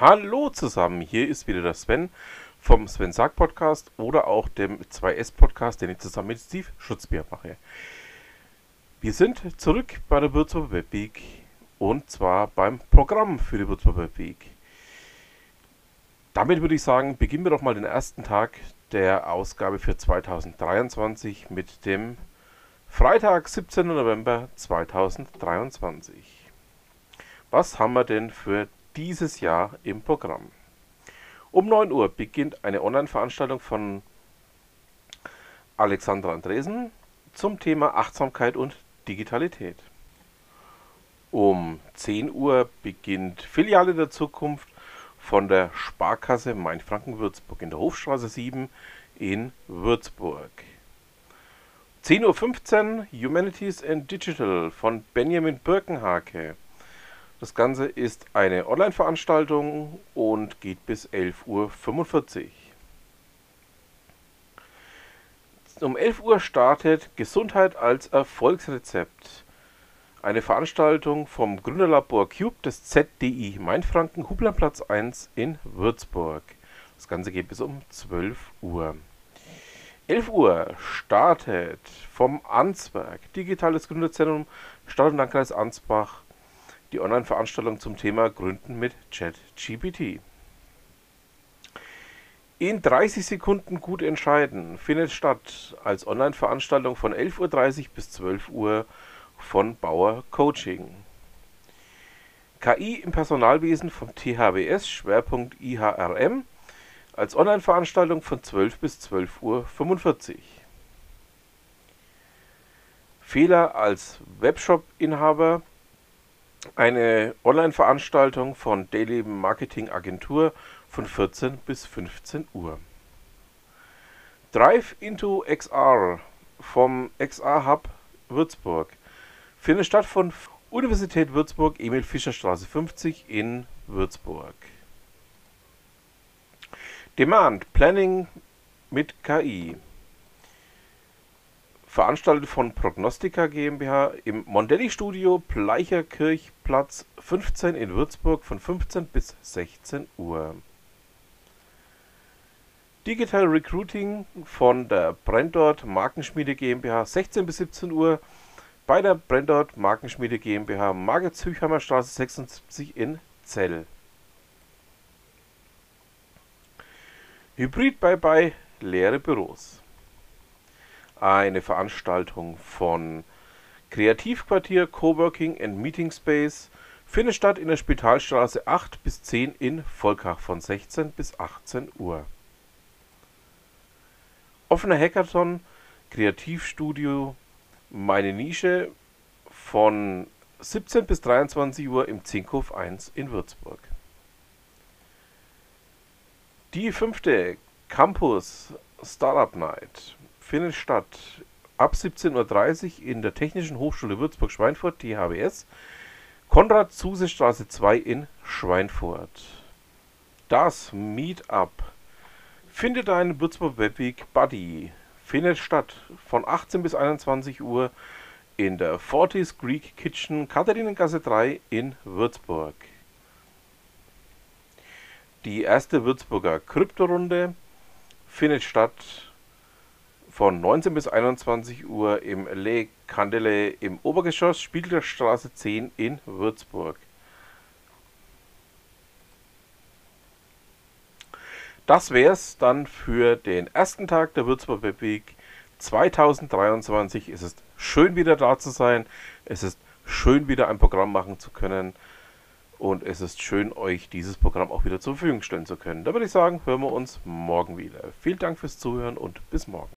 Hallo zusammen, hier ist wieder der Sven vom Sven Sack Podcast oder auch dem 2S Podcast, den ich zusammen mit Steve Schutzbier mache. Wir sind zurück bei der Würzburger Web und zwar beim Programm für die Würzburger Web. Damit würde ich sagen, beginnen wir doch mal den ersten Tag der Ausgabe für 2023 mit dem Freitag, 17. November 2023. Was haben wir denn für dieses Jahr im Programm. Um 9 Uhr beginnt eine Online-Veranstaltung von Alexandra Andresen zum Thema Achtsamkeit und Digitalität. Um 10 Uhr beginnt Filiale der Zukunft von der Sparkasse Mainfranken-Würzburg in der Hofstraße 7 in Würzburg. 10.15 Uhr Humanities and Digital von Benjamin Birkenhake das Ganze ist eine Online-Veranstaltung und geht bis 11.45 Uhr. Um 11 Uhr startet Gesundheit als Erfolgsrezept. Eine Veranstaltung vom Gründerlabor Cube des ZDI Mainfranken, Hublandplatz 1 in Würzburg. Das Ganze geht bis um 12 Uhr. 11 Uhr startet vom Ansberg Digitales Gründerzentrum Stadt- und Landkreis Ansbach die Online-Veranstaltung zum Thema Gründen mit ChatGPT. In 30 Sekunden gut entscheiden findet statt als Online-Veranstaltung von 11.30 Uhr bis 12 Uhr von Bauer Coaching. KI im Personalwesen vom THWS, Schwerpunkt IHRM, als Online-Veranstaltung von 12 bis 12.45 Uhr. Fehler als Webshop-Inhaber eine Online-Veranstaltung von Daily Marketing Agentur von 14 bis 15 Uhr. Drive into XR vom XR Hub Würzburg findet statt von Universität Würzburg, Emil Fischer Straße 50 in Würzburg. Demand Planning mit KI veranstaltet von Prognostica GmbH im Mondelli Studio Bleicherkirchplatz 15 in Würzburg von 15 bis 16 Uhr. Digital Recruiting von der Brandort Markenschmiede GmbH 16 bis 17 Uhr bei der Brandort Markenschmiede GmbH Margit Züchheimer Straße 76 in Zell. Hybrid Bye Bye leere Büros eine Veranstaltung von Kreativquartier Coworking and Meeting Space findet statt in der Spitalstraße 8 bis 10 in Volkach von 16 bis 18 Uhr. Offener Hackathon Kreativstudio Meine Nische von 17 bis 23 Uhr im Zinkhof 1 in Würzburg. Die fünfte Campus Startup Night findet statt ab 17.30 Uhr in der Technischen Hochschule Würzburg-Schweinfurt, THWS, Konrad-Zuse-Straße 2 in Schweinfurt. Das Meetup findet ein Würzburg Webweek Buddy findet statt von 18 bis 21 Uhr in der Fortis Greek Kitchen Katharinengasse 3 in Würzburg. Die erste Würzburger Kryptorunde findet statt von 19 bis 21 Uhr im Le Candele im Obergeschoss, Spiegelstraße 10 in Würzburg. Das wäre es dann für den ersten Tag der Würzburg Web Week 2023. Es ist schön wieder da zu sein. Es ist schön wieder ein Programm machen zu können. Und es ist schön, euch dieses Programm auch wieder zur Verfügung stellen zu können. Da würde ich sagen, hören wir uns morgen wieder. Vielen Dank fürs Zuhören und bis morgen.